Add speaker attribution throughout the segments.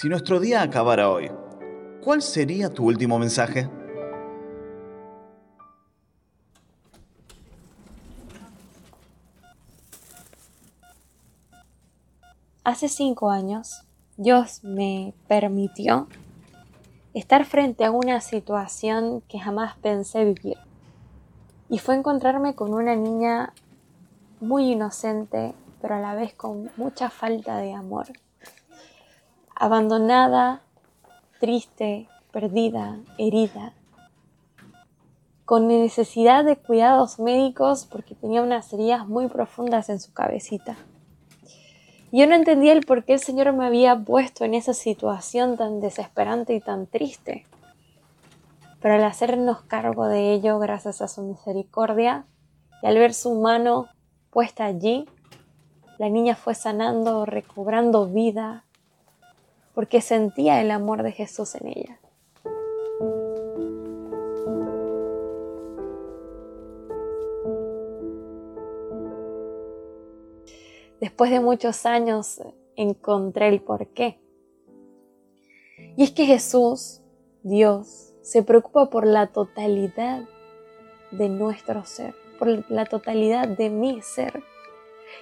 Speaker 1: Si nuestro día acabara hoy, ¿cuál sería tu último mensaje?
Speaker 2: Hace cinco años, Dios me permitió estar frente a una situación que jamás pensé vivir. Y fue encontrarme con una niña muy inocente, pero a la vez con mucha falta de amor abandonada, triste, perdida, herida, con necesidad de cuidados médicos porque tenía unas heridas muy profundas en su cabecita. Yo no entendía el por qué el Señor me había puesto en esa situación tan desesperante y tan triste. Pero al hacernos cargo de ello, gracias a su misericordia, y al ver su mano puesta allí, la niña fue sanando, recobrando vida, porque sentía el amor de Jesús en ella. Después de muchos años encontré el porqué. Y es que Jesús, Dios, se preocupa por la totalidad de nuestro ser, por la totalidad de mi ser.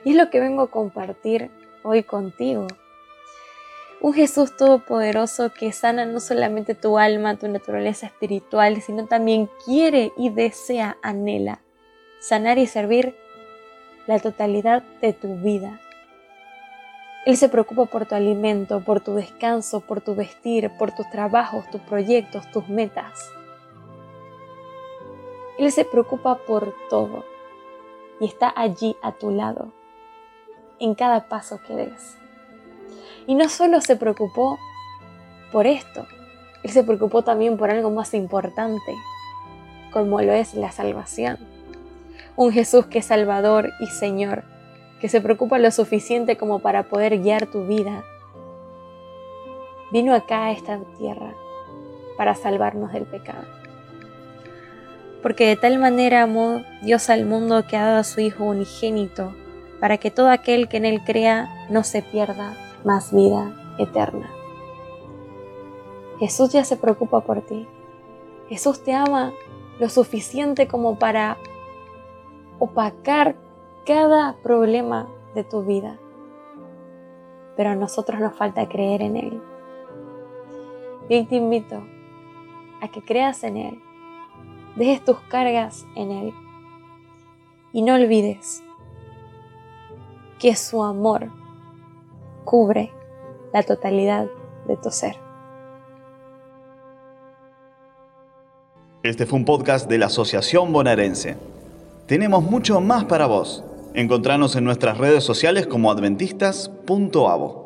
Speaker 2: Y es lo que vengo a compartir hoy contigo. Un Jesús todopoderoso que sana no solamente tu alma, tu naturaleza espiritual, sino también quiere y desea, anhela sanar y servir la totalidad de tu vida. Él se preocupa por tu alimento, por tu descanso, por tu vestir, por tus trabajos, tus proyectos, tus metas. Él se preocupa por todo y está allí a tu lado en cada paso que des. Y no solo se preocupó por esto, Él se preocupó también por algo más importante, como lo es la salvación. Un Jesús que es Salvador y Señor, que se preocupa lo suficiente como para poder guiar tu vida. Vino acá a esta tierra para salvarnos del pecado. Porque de tal manera amó Dios al mundo que ha dado a su Hijo unigénito, para que todo aquel que en Él crea no se pierda, más vida eterna. Jesús ya se preocupa por ti. Jesús te ama lo suficiente como para opacar cada problema de tu vida. Pero a nosotros nos falta creer en Él. Y te invito a que creas en Él, dejes tus cargas en Él y no olvides que su amor cubre la totalidad de tu ser.
Speaker 1: Este fue un podcast de la Asociación Bonaerense. Tenemos mucho más para vos. Encontranos en nuestras redes sociales como adventistas.avo.